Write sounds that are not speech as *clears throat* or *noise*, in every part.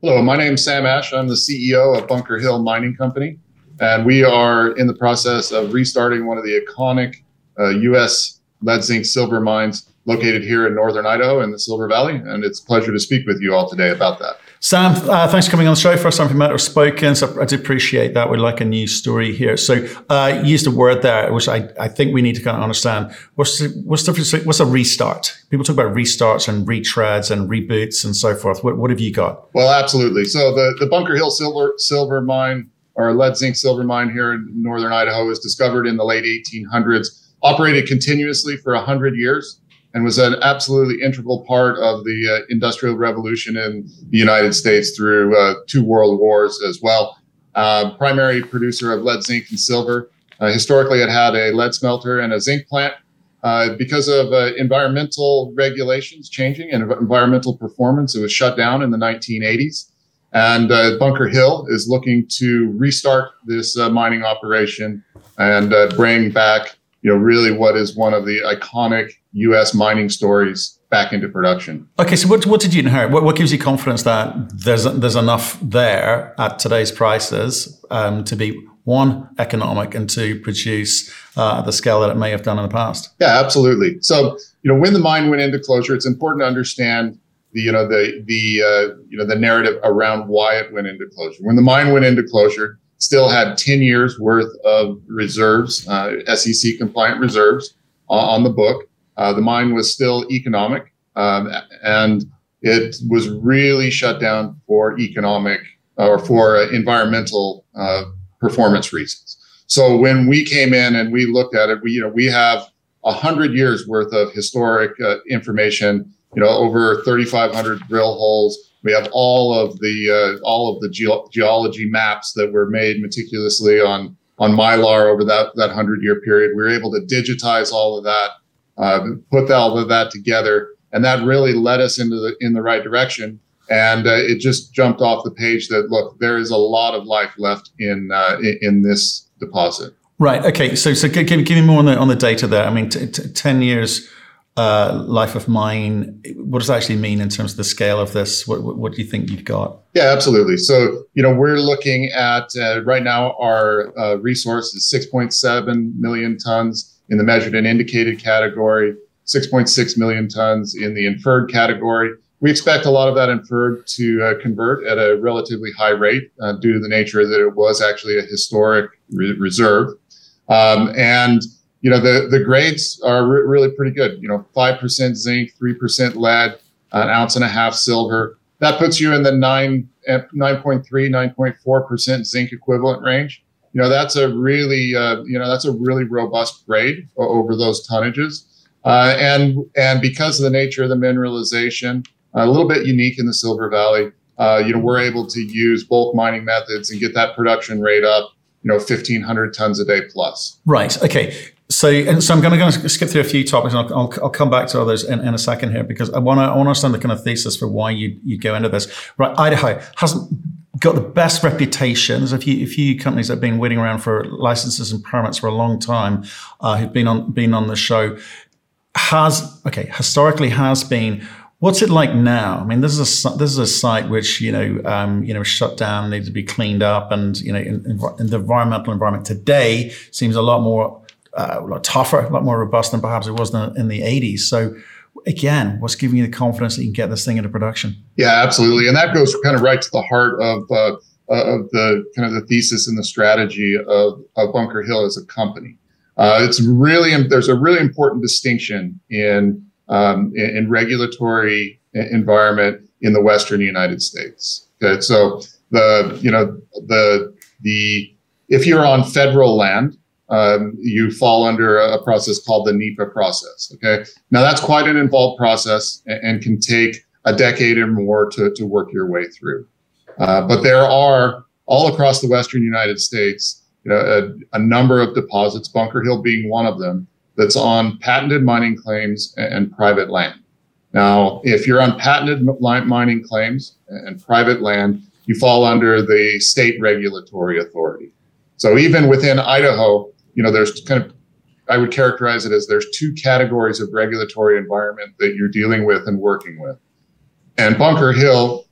Hello, my name is Sam Ash. I'm the CEO of Bunker Hill Mining Company, and we are in the process of restarting one of the iconic uh, U.S. lead, zinc, silver mines located here in northern Idaho in the Silver Valley. And it's a pleasure to speak with you all today about that. Sam, uh, thanks for coming on the show. First time we met or spoken, so I do appreciate that. We'd like a new story here. So uh, you used a word there, which I, I think we need to kind of understand. What's the, what's the, what's a restart? People talk about restarts and retreads and reboots and so forth. What, what have you got? Well, absolutely. So the, the Bunker Hill silver silver mine or lead zinc silver mine here in northern Idaho was discovered in the late 1800s, operated continuously for 100 years and was an absolutely integral part of the uh, industrial revolution in the United States through uh, two world wars as well. Uh, primary producer of lead, zinc, and silver. Uh, historically, it had a lead smelter and a zinc plant. Uh, because of uh, environmental regulations changing and environmental performance, it was shut down in the 1980s. And Bunker Hill is looking to restart this mining operation and bring back you know, really what is one of the iconic U.S. mining stories back into production. Okay, so what, what did you inherit? What, what gives you confidence that there's there's enough there at today's prices um, to be one economic and to produce uh, at the scale that it may have done in the past? Yeah, absolutely. So you know, when the mine went into closure, it's important to understand the you know the the uh, you know the narrative around why it went into closure. When the mine went into closure, still had 10 years worth of reserves, uh, SEC compliant reserves uh, on the book. Uh, the mine was still economic um, and it was really shut down for economic or for uh, environmental uh, performance reasons. So when we came in and we looked at it, we, you know, we have hundred years worth of historic uh, information, you know, over 3,500 drill holes, we have all of the uh, all of the ge- geology maps that were made meticulously on on Mylar over that that hundred year period. We were able to digitize all of that, uh, put all of that together, and that really led us into the in the right direction. And uh, it just jumped off the page that look, there is a lot of life left in uh, in this deposit. Right. Okay. So so give, give me more on the on the data there. I mean, t- t- ten years uh, life of mine. What does that actually mean in terms of the scale of this? What, what, what do you think you've got? Yeah, absolutely. So, you know, we're looking at uh, right now our uh, resource is 6.7 million tons in the measured and indicated category, 6.6 million tons in the inferred category. We expect a lot of that inferred to uh, convert at a relatively high rate uh, due to the nature that it was actually a historic re- reserve. Um, and you know, the, the grades are re- really pretty good. You know, 5% zinc, 3% lead, an ounce and a half silver. That puts you in the 9, 9.3, 9.4% zinc equivalent range. You know, that's a really, uh, you know, that's a really robust grade over those tonnages. Uh, and, and because of the nature of the mineralization, a little bit unique in the Silver Valley, uh, you know, we're able to use bulk mining methods and get that production rate up you know 1500 tons a day plus right okay so, and so I'm going to skip through a few topics, and I'll, I'll, I'll come back to others in, in, a second here because I want to I want to understand the kind of thesis for why you you go into this. Right, Idaho hasn't got the best reputation. There's a few, a few companies that have been waiting around for licenses and permits for a long time, uh, who've been on been on the show. Has okay historically has been. What's it like now? I mean, this is a this is a site which you know um, you know shut down, needs to be cleaned up, and you know in, in the environmental environment today seems a lot more uh, a lot tougher, a lot more robust than perhaps it was in, in the 80s. So again, what's giving you the confidence that you can get this thing into production? Yeah, absolutely. And that goes kind of right to the heart of, uh, of the kind of the thesis and the strategy of, of Bunker Hill as a company. Uh, it's really, there's a really important distinction in, um, in, in, regulatory environment in the Western United States. Okay. So the, you know, the, the, if you're on federal land, um, you fall under a process called the NEPA process. Okay. Now that's quite an involved process and, and can take a decade or more to, to work your way through. Uh, but there are all across the Western United States, you know, a, a, number of deposits, Bunker Hill being one of them, that's on patented mining claims and, and private land. Now, if you're on patented mining claims and private land, you fall under the state regulatory authority. So even within Idaho, you know, there's kind of, I would characterize it as there's two categories of regulatory environment that you're dealing with and working with. And Bunker Hill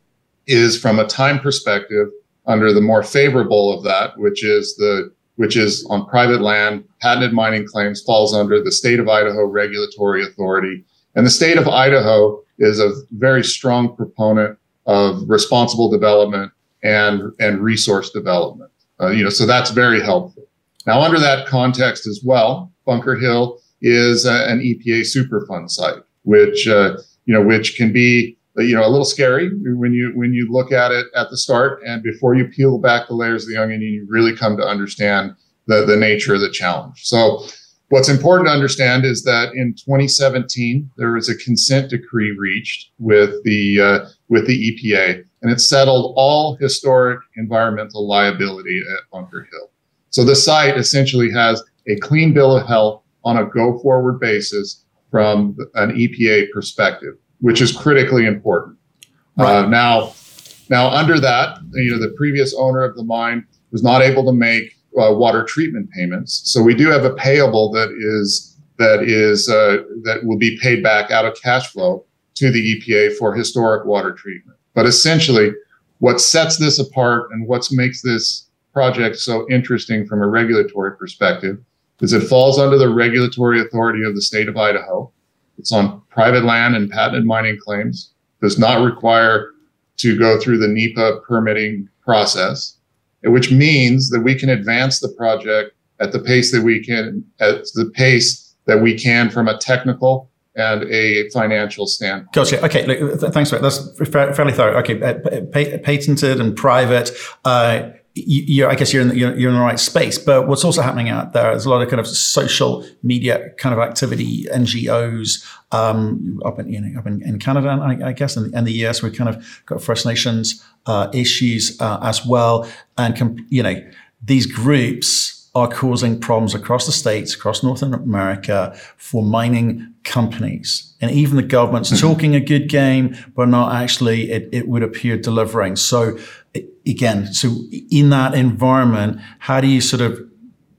is from a time perspective under the more favorable of that, which is the which is on private land, patented mining claims falls under the state of Idaho regulatory authority. And the state of Idaho is a very strong proponent of responsible development and, and resource development. Uh, you know, so that's very helpful. Now, under that context as well, Bunker Hill is a, an EPA Superfund site, which uh, you know, which can be you know a little scary when you when you look at it at the start, and before you peel back the layers of the onion, you really come to understand the the nature of the challenge. So. What's important to understand is that in 2017 there was a consent decree reached with the uh, with the EPA, and it settled all historic environmental liability at Bunker Hill. So the site essentially has a clean bill of health on a go forward basis from an EPA perspective, which is critically important. Right. Uh, now, now under that, you know, the previous owner of the mine was not able to make uh, water treatment payments. So we do have a payable that is that is uh, that will be paid back out of cash flow to the EPA for historic water treatment. But essentially, what sets this apart and what makes this project so interesting from a regulatory perspective is it falls under the regulatory authority of the state of Idaho. It's on private land and patented mining claims, does not require to go through the NEPA permitting process, which means that we can advance the project at the pace that we can, at the pace that we can from a technical and a financial standpoint. Gotcha. Okay. Look, thanks for that. That's fairly thorough. Okay. Uh, patented and private. Uh, you, I guess you're in, the, you're, you're, in the right space. But what's also happening out there is a lot of kind of social media kind of activity, NGOs um, up in you know up in, in Canada, I, I guess, and, the US. We've kind of got First Nations uh, issues uh, as well, and you know these groups are causing problems across the states, across North America for mining companies. And even the government's mm-hmm. talking a good game, but not actually, it, it would appear delivering. So again, so in that environment, how do you sort of,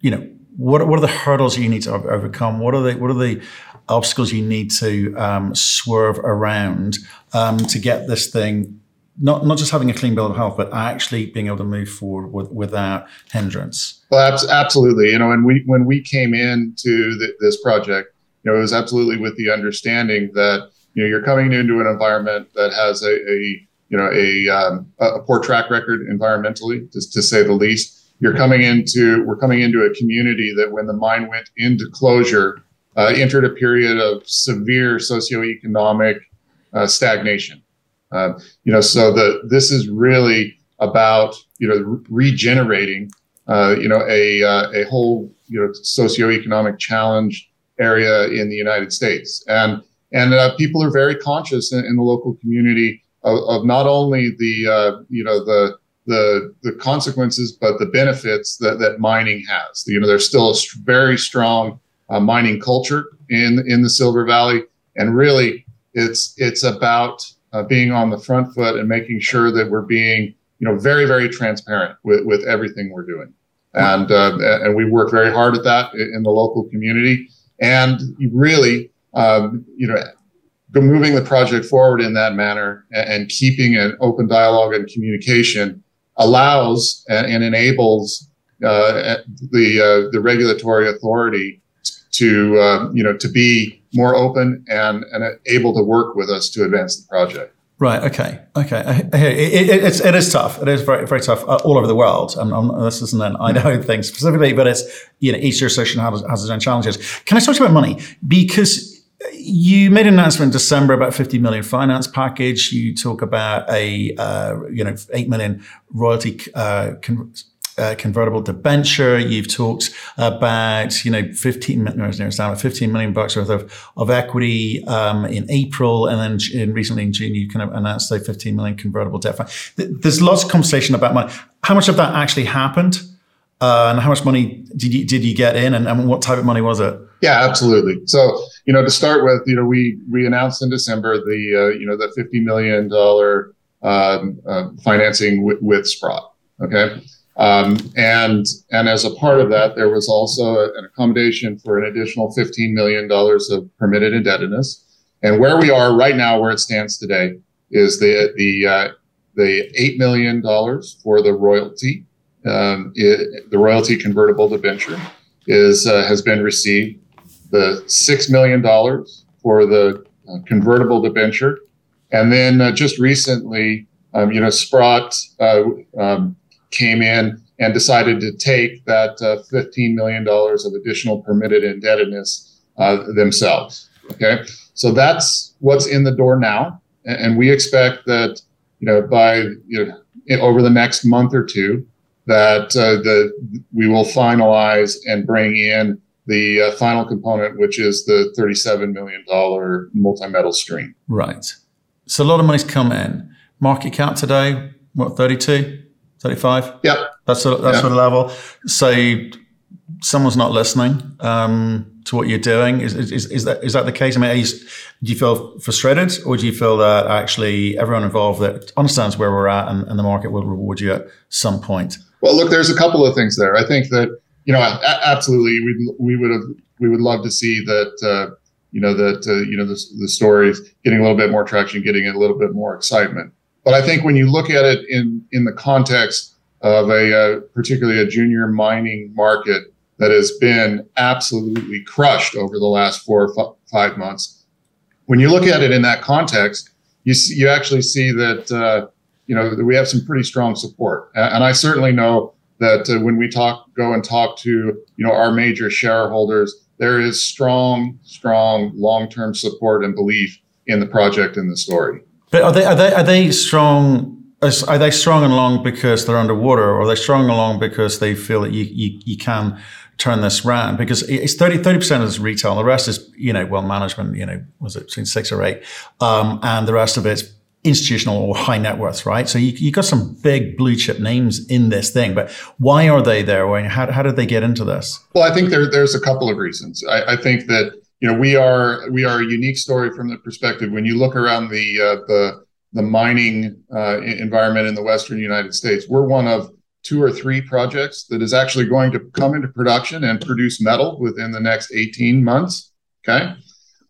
you know, what, what are the hurdles you need to overcome? What are the, what are the obstacles you need to um, swerve around um, to get this thing not not just having a clean bill of health, but actually being able to move forward with, without hindrance. Well, absolutely. You know, when we when we came into the, this project, you know, it was absolutely with the understanding that you know you're coming into an environment that has a, a you know a, um, a poor track record environmentally, to, to say the least. You're coming into we're coming into a community that when the mine went into closure, uh, entered a period of severe socioeconomic uh, stagnation. Uh, you know, so the this is really about you know regenerating uh, you know a uh, a whole you know socioeconomic challenge area in the United States, and and uh, people are very conscious in, in the local community of, of not only the uh, you know the the the consequences, but the benefits that that mining has. You know, there's still a very strong uh, mining culture in in the Silver Valley, and really, it's it's about uh, being on the front foot and making sure that we're being, you know, very, very transparent with, with everything we're doing. And, uh, and we work very hard at that in the local community. And really, um, you know, moving the project forward in that manner and, keeping an open dialogue and communication allows and, and enables uh, the uh, the regulatory authority to uh, you know to be more open and and able to work with us to advance the project. Right. Okay. Okay. It, it, it's it is tough. It is very very tough uh, all over the world. And this isn't an Idaho thing specifically, but it's you know each jurisdiction has, has its own challenges. Can I talk to you about money because you made an announcement in December about 50 million finance package. You talk about a uh, you know eight million royalty uh, con- uh, convertible debenture. You've talked about, you know, 15, no, it's down 15 million bucks worth of, of equity um, in April. And then in, recently in June, you kind of announced a 15 million convertible debt. There's lots of conversation about money. How much of that actually happened? Uh, and how much money did you, did you get in and, and what type of money was it? Yeah, absolutely. So, you know, to start with, you know, we, we announced in December the, uh, you know, the $50 million um, uh, financing w- with Sprott. Okay. Um, and and as a part of that, there was also an accommodation for an additional $15 million of permitted indebtedness. And where we are right now, where it stands today, is the the uh, the $8 million for the royalty, um, it, the royalty convertible debenture is, uh, has been received. The $6 million for the uh, convertible debenture. And then uh, just recently, um, you know, Sprott uh, um, came in and decided to take that uh, $15 million of additional permitted indebtedness uh, themselves. Okay. So that's what's in the door now. And we expect that, you know, by, you know, over the next month or two, that uh, the we will finalize and bring in the uh, final component, which is the $37 million multi-metal stream. Right. So a lot of money's come in. Market cap today, what, 32, 35? Yep. That's a, that yep. sort of level. So someone's not listening um, to what you're doing. Is, is, is, that is that the case? I mean, you, do you feel frustrated, or do you feel that actually everyone involved that understands where we're at and, and the market will reward you at some point? Well, look, there's a couple of things there. I think that you know, absolutely, we we would have we would love to see that uh, you know that uh, you know the, the stories getting a little bit more traction, getting a little bit more excitement. But I think when you look at it in in the context of a uh, particularly a junior mining market that has been absolutely crushed over the last four or f- five months, when you look at it in that context, you see, you actually see that uh, you know we have some pretty strong support, and I certainly know that uh, when we talk, go and talk to you know our major shareholders, there is strong, strong long-term support and belief in the project and the story. But are they are they are they strong? Are they strong and long because they're underwater, or are they strong and long because they feel that you you, you can turn this around? Because it's 30 percent is retail, the rest is you know well management. You know, was it between six or eight, um, and the rest of it's institutional or high net worth, right? So you, you got some big blue chip names in this thing, but why are they there? How, how did they get into this? Well, I think there, there's a couple of reasons. I, I, think that you know we are we are a unique story from the perspective when you look around the uh, the the mining uh, environment in the Western United States. We're one of two or three projects that is actually going to come into production and produce metal within the next 18 months. Okay,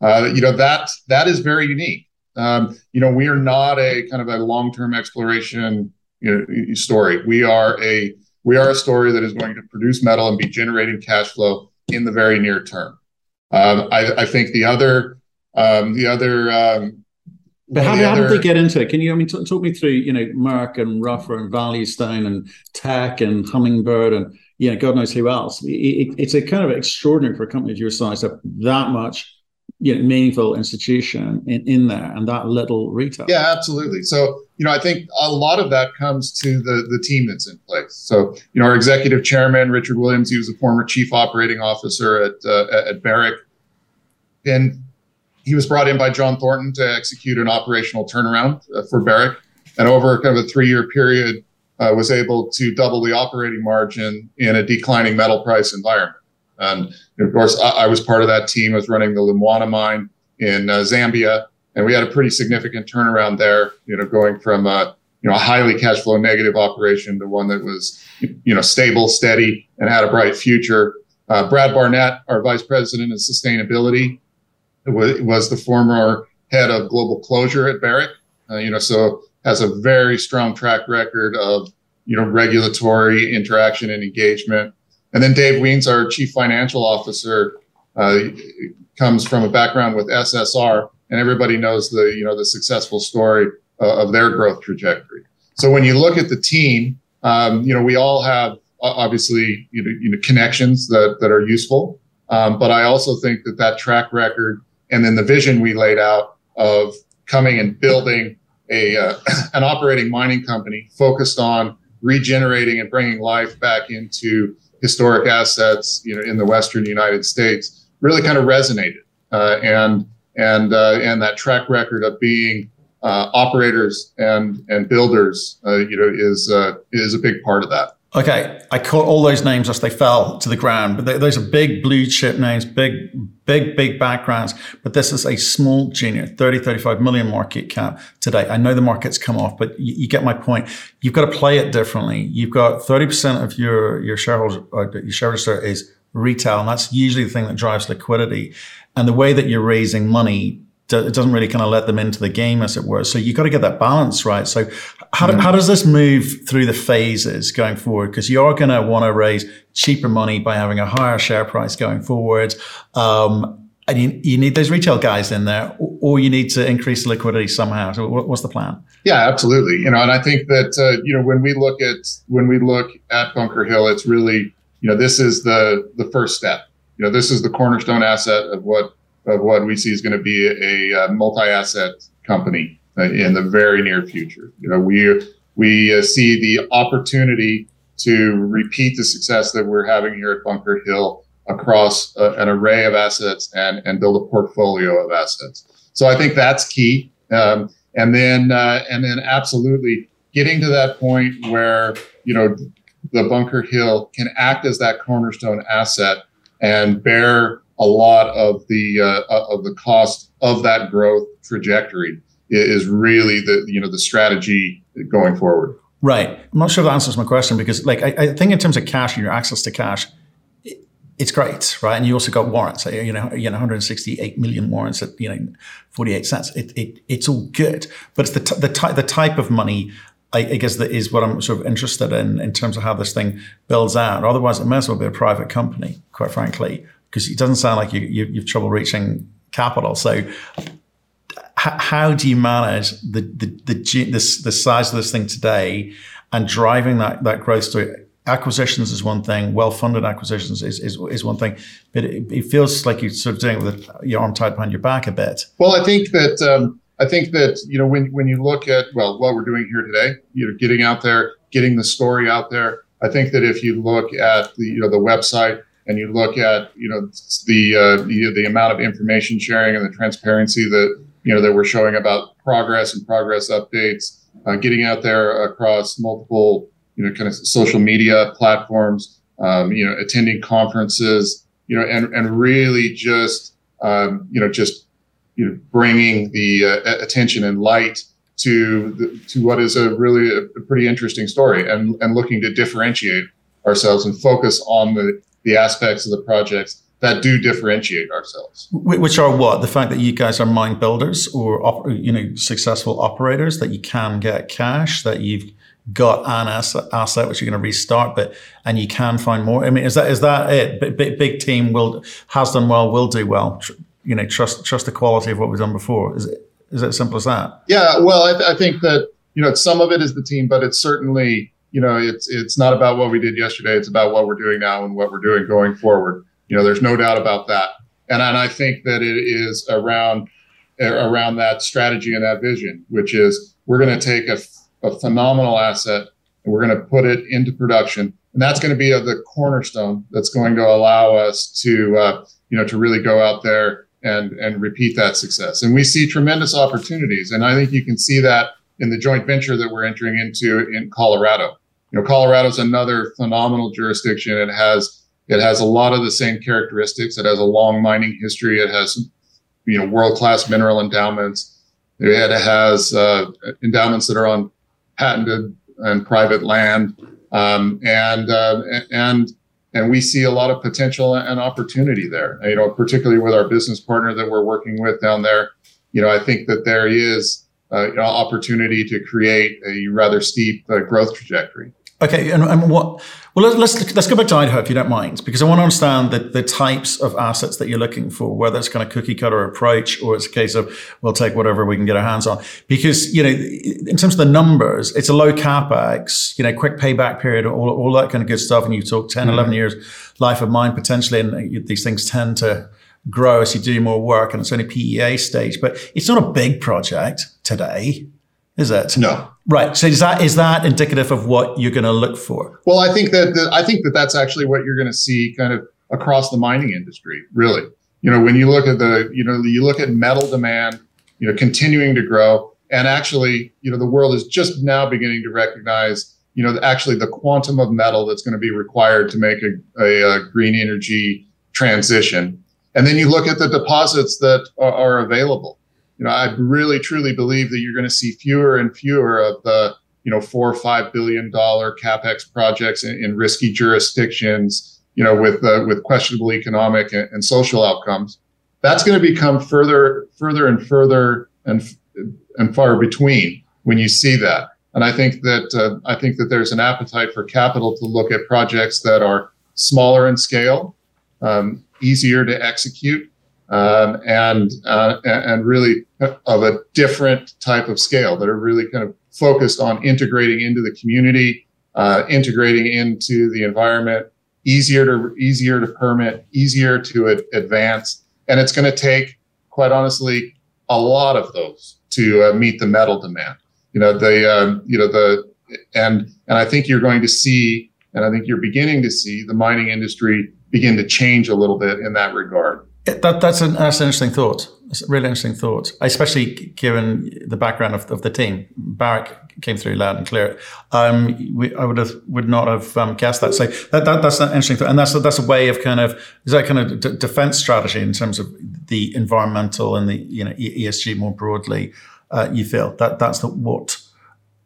uh, you know that that is very unique. Um, you know, we are not a kind of a long-term exploration you know, story. We are a we are a story that is going to produce metal and be generating cash flow in the very near term. Um, I, I, think the other um, the other um, but how, how did they get into it? Can you, I mean, t- talk me through, you know, Merck and Ruffer and Valleystone and Teck and Hummingbird and, you know, God knows who else. It, it, it's a kind of extraordinary for a company of your size to have that much you know, meaningful institution in, in there and that little retail. Yeah, absolutely. So, you know, I think a lot of that comes to the, the team that's in place. So, you know, our executive chairman, Richard Williams, he was a former chief operating officer at, uh, at Barrick. And he was brought in by John Thornton to execute an operational turnaround uh, for Barrick. And over kind of a three year period, uh, was able to double the operating margin in a declining metal price environment. And of course, I, I, was part of that team. I was running the Lumwana mine in uh, Zambia, and we had a pretty significant turnaround there. You know, going from a you know a highly cash flow negative operation to one that was you know stable, steady, and had a bright future. Uh, Brad Barnett, our vice president of sustainability, was, was the former head of global closure at Barrick. Uh, you know, so has a very strong track record of you know regulatory interaction and engagement and then Dave Wiens, our chief financial officer, uh, comes from a background with SSR, and everybody knows the you know the successful story uh, of their growth trajectory. So when you look at the team, um, you know we all have obviously you know, you know connections that that are useful, um, but I also think that that track record and then the vision we laid out of coming and building a uh, *clears throat* an operating mining company focused on regenerating and bringing life back into historic assets, you know, in the Western United States really kind of resonated. Uh, and and uh, and that track record of being uh, operators and and builders, uh, you know, is uh, is a big part of that. Okay, I caught all those names as they fell to the ground, but they, those are big blue chip names, big, big, big backgrounds. But this is a small junior, 30, 35 million market cap today. I know the market's come off, but you, you get my point. You've got to play it differently. You've got 30% of your, your shareholders, uh, your shareholder is retail, and that's usually the thing that drives liquidity. And the way that you're raising money it doesn't really kind of let them into the game, as it were. So you've got to get that balance right. So how, how does this move through the phases going forward? Because you are going to want to raise cheaper money by having a higher share price going forward. Um, and you, you need those retail guys in there, or you need to increase liquidity somehow. So, what's the plan? Yeah, absolutely. You know, and I think that uh, you know when we look at when we look at Bunker Hill, it's really you know this is the the first step. You know, this is the cornerstone asset of what of what we see is going to be a, a multi-asset company uh, in the very near future. You know, we we uh, see the opportunity to repeat the success that we're having here at Bunker Hill across uh, an array of assets and and build a portfolio of assets. So I think that's key. Um, and then uh, and then absolutely getting to that point where you know the Bunker Hill can act as that cornerstone asset and bear a lot of the uh, of the cost of that growth trajectory is really the you know the strategy going forward. Right. I'm not sure that answers my question because like I, I think in terms of cash and your access to cash, it's great, right? And you also got warrants, you know, you know, 168 million warrants at you know 48 cents. It, it it's all good, but it's the t- the type the type of money. I, I, guess that is what I'm sort of interested in in terms of how this thing builds out. Otherwise, it may as well be a private company, quite frankly, because it doesn't sound like you, you you've trouble reaching capital. So, h- how do you manage the the the, the, the size of this thing today and driving that that growth through acquisitions is one thing, well-funded acquisitions is, is, is one thing, but it, it, feels like you're sort of doing it with your arm tied behind your back a bit. Well, I think that um, I think that you know when when you look at well what we're doing here today, you know, getting out there, getting the story out there. I think that if you look at the you know the website and you look at you know the uh, the, the amount of information sharing and the transparency that you know that we're showing about progress and progress updates, uh, getting out there across multiple you know, kind of social media platforms, um, you know, attending conferences, you know, and, and really just, um, you know, just, you know, bringing the uh, attention and light to the, to what is a really a, a pretty interesting story and, and looking to differentiate ourselves and focus on the, the aspects of the projects that do differentiate ourselves. Which are what? The fact that you guys are mine builders or you know successful operators, that you can get cash, that you've got an asset, asset which you're going to restart, but and you can find more. I mean, is that is that it? Big, big team will has done well, will do well. You know, trust trust the quality of what we've done before. Is it is it as simple as that? Yeah. Well, I, th- I think that you know some of it is the team, but it's certainly you know it's it's not about what we did yesterday. It's about what we're doing now and what we're doing going forward. You know, there's no doubt about that. And and I think that it is around around that strategy and that vision, which is we're going to take a a phenomenal asset, and we're going to put it into production. And that's going to be the cornerstone that's going to allow us to, uh, you know, to really go out there and and repeat that success. And we see tremendous opportunities, and I think you can see that in the joint venture that we're entering into in Colorado. You know, Colorado is another phenomenal jurisdiction. It has it has a lot of the same characteristics. It has a long mining history. It has you know world class mineral endowments. It has uh, endowments that are on patented and private land, um, and uh, and and we see a lot of potential and opportunity there. You know, particularly with our business partner that we're working with down there. You know, I think that there is uh, you know, opportunity to create a rather steep uh, growth trajectory. Okay, and, and what? Well, let's let's go back to Idaho if you don't mind, because I want to understand the, the types of assets that you're looking for, whether it's kind of cookie cutter approach or it's a case of we'll take whatever we can get our hands on. Because you know, in terms of the numbers, it's a low capex, you know, quick payback period, all, all that kind of good stuff. And you talk 10, mm-hmm. 11 years life of mine potentially, and these things tend to grow as you do more work, and it's only PEA stage, but it's not a big project today is it? No. Right. So is that is that indicative of what you're going to look for? Well, I think that the, I think that that's actually what you're going to see kind of across the mining industry. Really, you know, when you look at the you know you look at metal demand, you know, continuing to grow, and actually, you know, the world is just now beginning to recognize, you know, actually the quantum of metal that's going to be required to make a, a, a green energy transition. And then you look at the deposits that are, are available you know, I really truly believe that you're going to see fewer and fewer of the, you know, four or five billion dollar capex projects in, in risky jurisdictions, you know, with uh, with questionable economic and, and, social outcomes. that's going to become further, further and further and and far between when you see that. And I think that uh, I think that there's an appetite for capital to look at projects that are smaller in scale, um, easier to execute, um, and uh, and really of a different type of scale that are really kind of focused on integrating into the community, uh, integrating into the environment, easier to easier to permit, easier to ad- advance, and it's going to take, quite honestly, a lot of those to uh, meet the metal demand. You know the um, you know the and and I think you're going to see, and I think you're beginning to see the mining industry begin to change a little bit in that regard. That, that's, an, that's an interesting thought. It's a really interesting thought, especially given the background of, of the team. Barrick came through loud and clear. Um, we, I would have would not have um, guessed that. So that, that, that's an interesting thought, and that's a, that's a way of kind of is that kind of d- defense strategy in terms of the environmental and the you know ESG more broadly. Uh, you feel that that's the what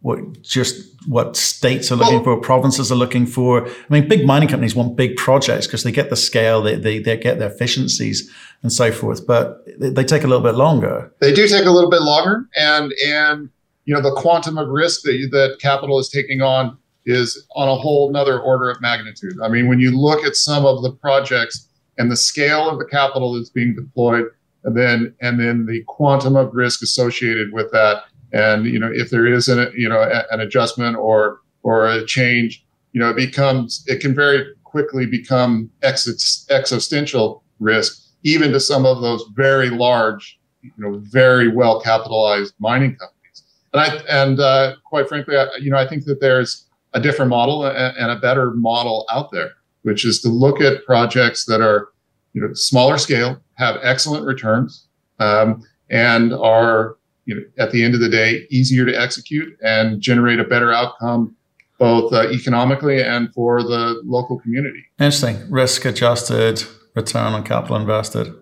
what just what states are looking well, for, provinces are looking for. I mean, big mining companies want big projects because they get the scale, they, they, they get their efficiencies and so forth, but they, they, take a little bit longer. They do take a little bit longer, and and you know the quantum of risk that that capital is taking on is on a whole another order of magnitude. I mean, when you look at some of the projects and the scale of the capital that's being deployed, and then and then the quantum of risk associated with that and you know, if there is an you know an adjustment or or a change, you know, it becomes it can very quickly become ex- existential risk, even to some of those very large, you know, very well capitalized mining companies. And I and uh, quite frankly, I, you know, I think that there's a different model and, and a better model out there, which is to look at projects that are, you know, smaller scale, have excellent returns, um, and are you know, at the end of the day, easier to execute and generate a better outcome, both uh, economically and for the local community. Interesting. Risk adjusted return on capital invested.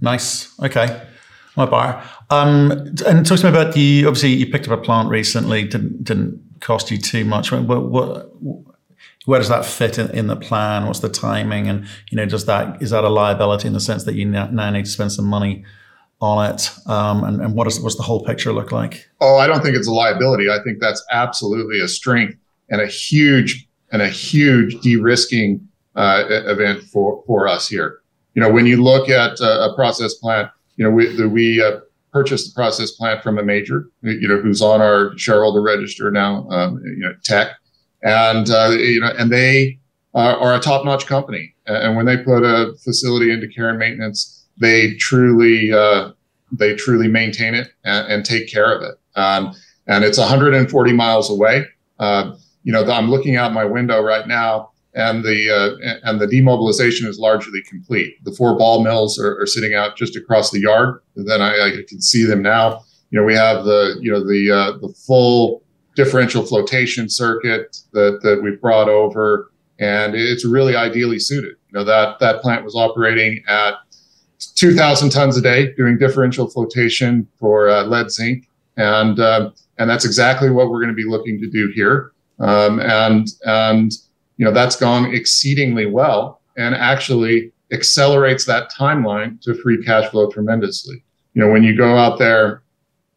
Nice. Okay. My buyer. Um, and talk to me about the. Obviously, you picked up a plant recently. Didn't didn't cost you too much. What, what, where does that fit in, in, the plan? What's the timing? And you know, does that is that a liability in the sense that you now need to spend some money on it, um, and, and what does what's the whole picture look like? Oh, I don't think it's a liability. I think that's absolutely a strength and a huge and a huge de-risking uh, event for for us here. You know, when you look at uh, a process plant, you know, we the, we uh, purchased the process plant from a major, you know, who's on our shareholder register now, um, you know, Teck, and uh, you know, and they are a top-notch company. And when they put a facility into care and maintenance they truly uh, they truly maintain it and, and, take care of it. Um, and it's 140 miles away. Uh, you know, I'm looking out my window right now, and the uh, and the demobilization is largely complete. The four ball mills are, are sitting out just across the yard. And then I, I, can see them now. You know, we have the you know the uh, the full differential flotation circuit that that we've brought over, and it's really ideally suited. You know that that plant was operating at 2,000 tons a day doing differential flotation for uh, lead zinc. And, uh, and that's exactly what we're going to be looking to do here. Um, and, and, you know, that's gone exceedingly well and actually accelerates that timeline to free cash flow tremendously. You know, when you go out there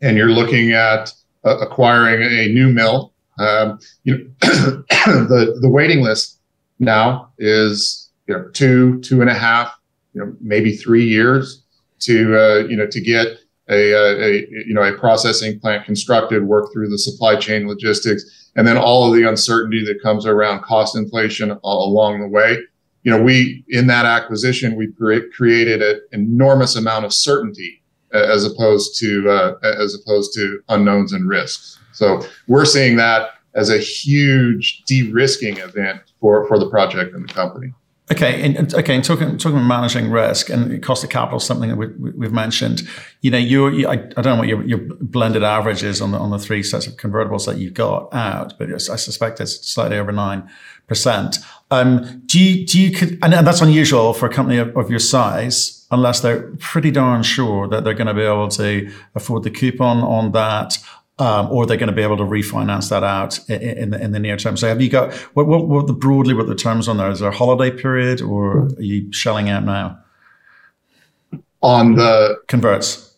and you're looking at uh, acquiring a new mill, um, you know, *coughs* the, the waiting list now is, you know, two, two and a half, you know maybe three years to uh, you know to get a, a, you know a processing plant constructed, work through the supply chain logistics, and then all of the uncertainty that comes around cost inflation along the way. You know, we in that acquisition we cre- created an enormous amount of certainty as opposed to uh, as opposed to unknowns and risks. So we're seeing that as a huge de-risking event for for the project and the company. Okay, and, okay, and talking talking about managing risk and cost of capital, something that we, have mentioned. You know, you, you I, I, don't know what your, your blended average is on the on the three sets of convertibles that you've got out, but I suspect it's slightly over nine percent. Um, do you do you and that's unusual for a company of, of your size, unless they're pretty darn sure that they're going to be able to afford the coupon on that um, or they're going to be able to refinance that out in, in, the, in the near term. So have you got what, what, what the broadly what the terms on there? Is there a holiday period or are you shelling out now? on the converts.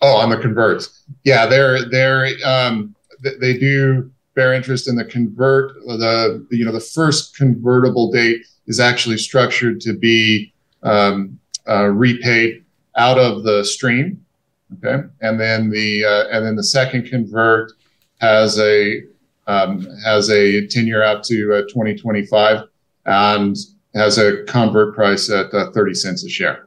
Oh, on the converts. Yeah, they're they're um, they do bear interest in the convert. The, the you know the first convertible date is actually structured to be um, uh, repaid out of the stream. Okay, and then the uh, and then the second convert has a um, has a ten year out to uh, 2025 and has a convert price at uh, 30 cents a share.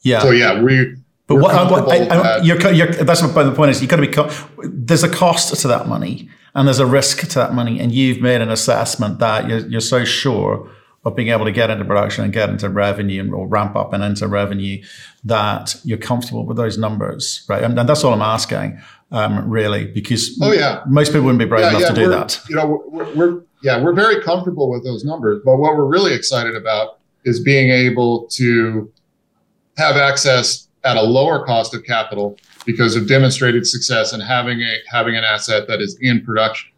Yeah. So yeah, we. But what, I, I, you're, you're, that's my point. The point is, you've got to be. There's a cost to that money, and there's a risk to that money, and you've made an assessment that you're, you're so sure of being able to get into production and get into revenue and or ramp up and into revenue that you're comfortable with those numbers, right? And, and that's all I'm asking, um, really, because oh yeah, most people wouldn't be brave yeah, enough yeah, to do that. You know, we're, we're yeah, we're very comfortable with those numbers, but what we're really excited about is being able to have access at a lower cost of capital because of demonstrated success and having a having an asset that is in production.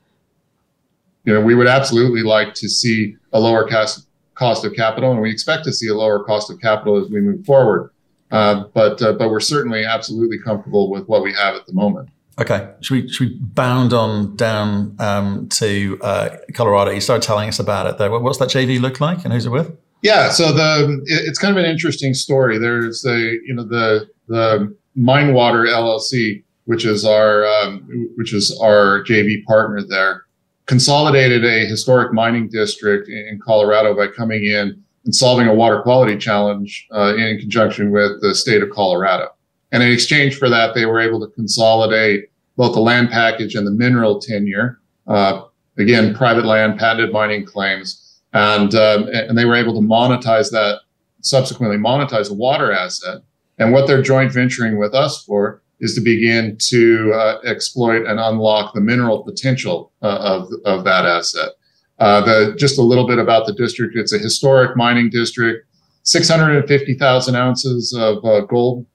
You know, we would absolutely like to see a lower cost cost of capital, and we expect to see a lower cost of capital as we move forward. Uh, but uh, but we're certainly absolutely comfortable with what we have at the moment. Okay, should we should we bound on down um, to uh, Colorado? You started telling us about it there. What's that JV look like, and who's it with? Yeah, so the it's kind of an interesting story. There's a you know the the Minewater LLC, which is our um, which is our JV partner there, consolidated a historic mining district in Colorado by coming in and solving a water quality challenge uh, in conjunction with the state of Colorado. And in exchange for that, they were able to consolidate both the land package and the mineral tenure. Uh, again, private land, patented mining claims and um, and they were able to monetize that subsequently monetize the water asset and what they're joint venturing with us for is to begin to uh, exploit and unlock the mineral potential uh, of, of that asset. Uh, the, just a little bit about the district. It's a historic mining district. 650000 ounces of uh, gold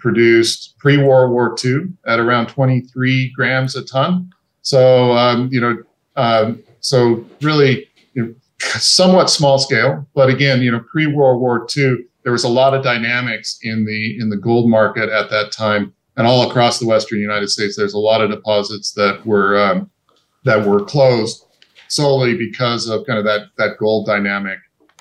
produced pre-world war ii at around 23 grams a ton. So um, you know um, so really you know, somewhat small scale, but again, you know, pre World War II, there was a lot of dynamics in the in the gold market at that time, and all across the Western United States. There's a lot of deposits that were um, that were closed solely because of kind of that that gold dynamic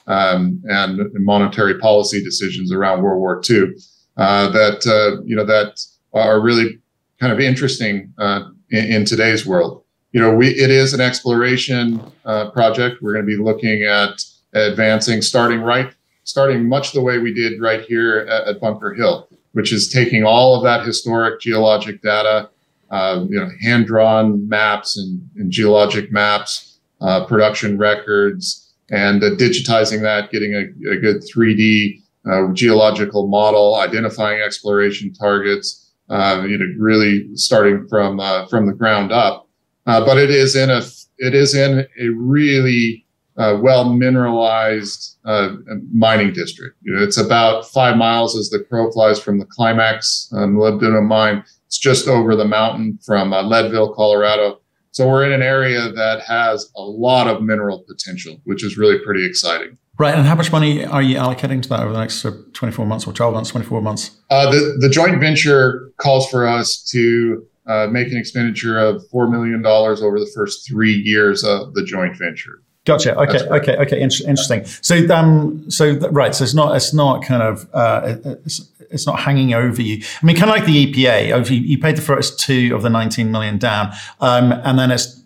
um, and monetary policy decisions around World War II uh, that uh, you know that are really kind of interesting uh, in, in today's world you know, we it is an exploration uh, project. We're going to be looking at advancing, starting right, starting much the way we did right here at, at Bunker Hill, which is taking all of that historic geologic data, uh, you know, hand drawn maps and, and, geologic maps, uh, production records, and uh, digitizing that, getting a, a good 3D uh, geological model, identifying exploration targets. Uh, you know, really starting from from the ground up but it is in a it is in a really uh, well mineralized uh, mining district. You know, it's about five miles as the crow flies from the climax um, molybdenum mine. It's just over the mountain from uh, Leadville, Colorado. So we're in an area that has a lot of mineral potential, which is really pretty exciting. Right. And how much money are you allocating to that over the next 24 months or 12 months, 24 months? Uh, the, the joint venture calls for us to uh, make an expenditure of $4 million over the first three years of the joint venture. Gotcha. Okay. Right. Okay. Okay. interesting. So, um, so right. So it's not. It's not kind of. Uh, it's, it's not hanging over you. I mean, kind of like the EPA. You, you paid the first two of the 19 million down, um, and then it's.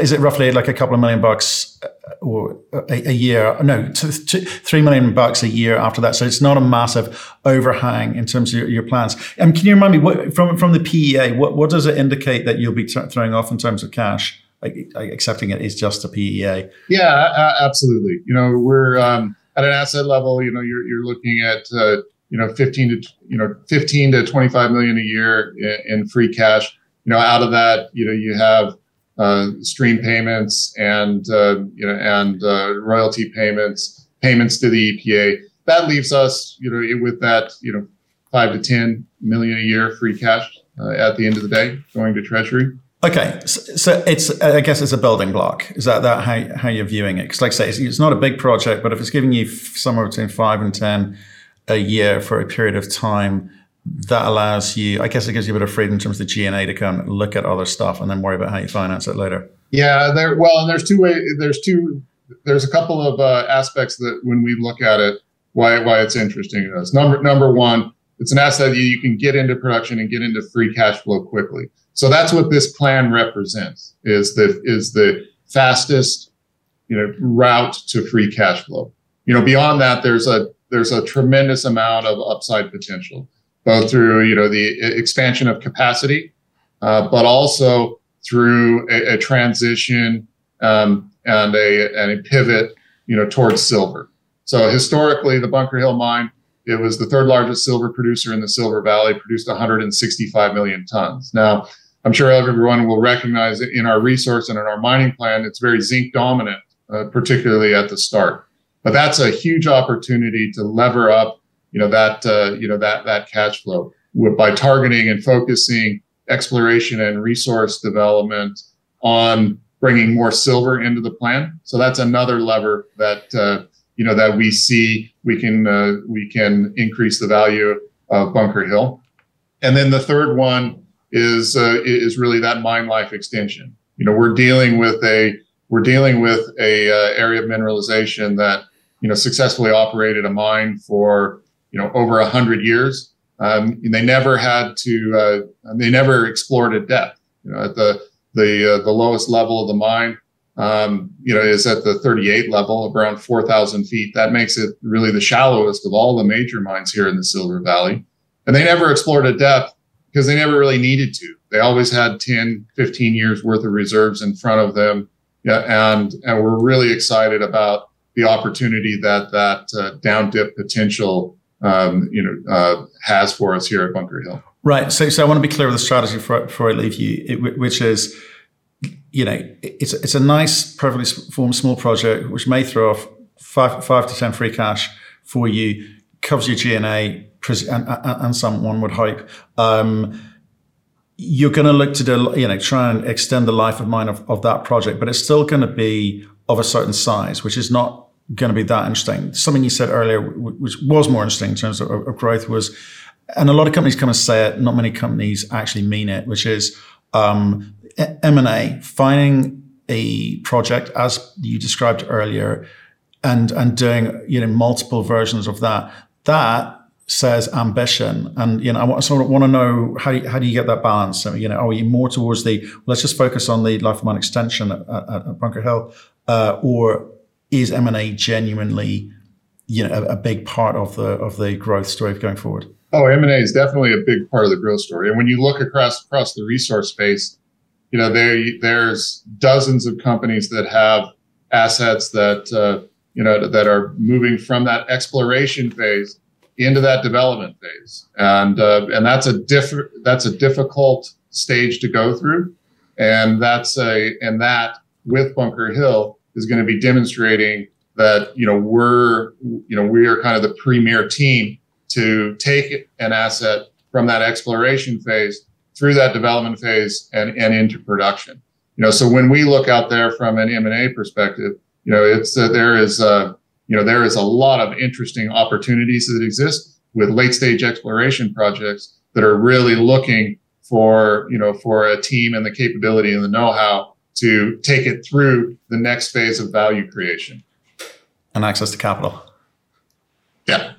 Is it roughly like a couple of million bucks or a, a year. No, two, two, three million bucks a year after that. So it's not a massive overhang in terms of your, your plans. And um, can you remind me what, from from the PEA? What what does it indicate that you'll be t- throwing off in terms of cash? Accepting it is just a PEA. Yeah, absolutely. You know, we're um, at an asset level. You know, you're you're looking at. Uh, you know, 15 to you know 15 to 25 million a year in, in free cash. You know, out of that, you know, you have uh, stream payments and uh, you know and uh, royalty payments, payments to the EPA. That leaves us, you know, with that, you know, five to ten million a year free cash uh, at the end of the day going to Treasury. Okay, so it's I guess it's a building block. Is that that how how you're viewing it? Because like I say, it's, it's not a big project, but if it's giving you somewhere between five and ten a year for a period of time, that allows you, I guess it gives you a bit of freedom in terms of the G&A to come look at other stuff and then worry about how you finance it later. Yeah, there. Well, and there's two way. There's two. There's a couple of uh, aspects that when we look at it, why why it's interesting to us. Number number one, it's an asset you, you can get into production and get into free cash flow quickly. So that's what this plan represents is the is the fastest you know route to free cash flow. You know, beyond that, there's a there's a tremendous amount of upside potential, both through you know the expansion of capacity, uh, but also through a, a transition um, and a and a pivot you know towards silver. So historically, the Bunker Hill mine it was the third largest silver producer in the Silver Valley, produced 165 million tons. Now, I'm sure everyone will recognize it in our resource and in our mining plan, it's very zinc dominant, uh, particularly at the start. But that's a huge opportunity to lever up, you know, that uh, you know that that cash flow by targeting and focusing exploration and resource development on bringing more silver into the plan. So that's another lever that uh, you know that we see we can uh, we can increase the value of Bunker Hill. And then the third one is uh, is really that mine life extension. You know, we're dealing with a we're dealing with a uh, area of mineralization that you know successfully operated a mine for you know over a hundred years. Um, they never had to uh, they never explored at depth. You know, at the the uh, the lowest level of the mine, um, you know, is at the 38 level, around 4,000 feet. That makes it really the shallowest of all the major mines here in the Silver Valley. And they never explored at depth because they never really needed to. They always had 10, 15 years worth of reserves in front of them. Yeah, and, and we're really excited about the opportunity that that uh, down dip potential um, you know uh, has for us here at Bunker Hill. Right. So, so I want to be clear with the strategy before, before I leave you, it, which is you know, it's it's a nice, perfectly formed small project which may throw off five five to ten free cash for you, covers your G and A, and, and some one would hope. Um, you're going to look to you know, try and extend the life of mine of, of that project, but it's still going to be of a certain size, which is not going to be that interesting. Something you said earlier, which was more interesting in terms of, of growth, was, and a lot of companies come and say it, not many companies actually mean it, which is um, M&A, finding a project as you described earlier and and doing you know multiple versions of that that says ambition. And you know I sort of want to know how you, how do you get that balance? So, you know are you more towards the let's just focus on the life of mine extension at, at, at Bunker Hill uh, or is M&A genuinely you know a, a, big part of the of the growth story going forward? Oh M&A is definitely a big part of the growth story. And when you look across across the resource space you know, there there's dozens of companies that have assets that uh, you know that are moving from that exploration phase into that development phase, and uh, and that's a different that's a difficult stage to go through, and that's a and that with Bunker Hill is going to be demonstrating that you know we're you know we are kind of the premier team to take an asset from that exploration phase through that development phase and, and into production. You know, so when we look out there from an M&A perspective, you know, it's uh, there is uh, you know there is a lot of interesting opportunities that exist with late stage exploration projects that are really looking for you know for a team and the capability and the know-how to take it through the next phase of value creation and access to capital. Yeah.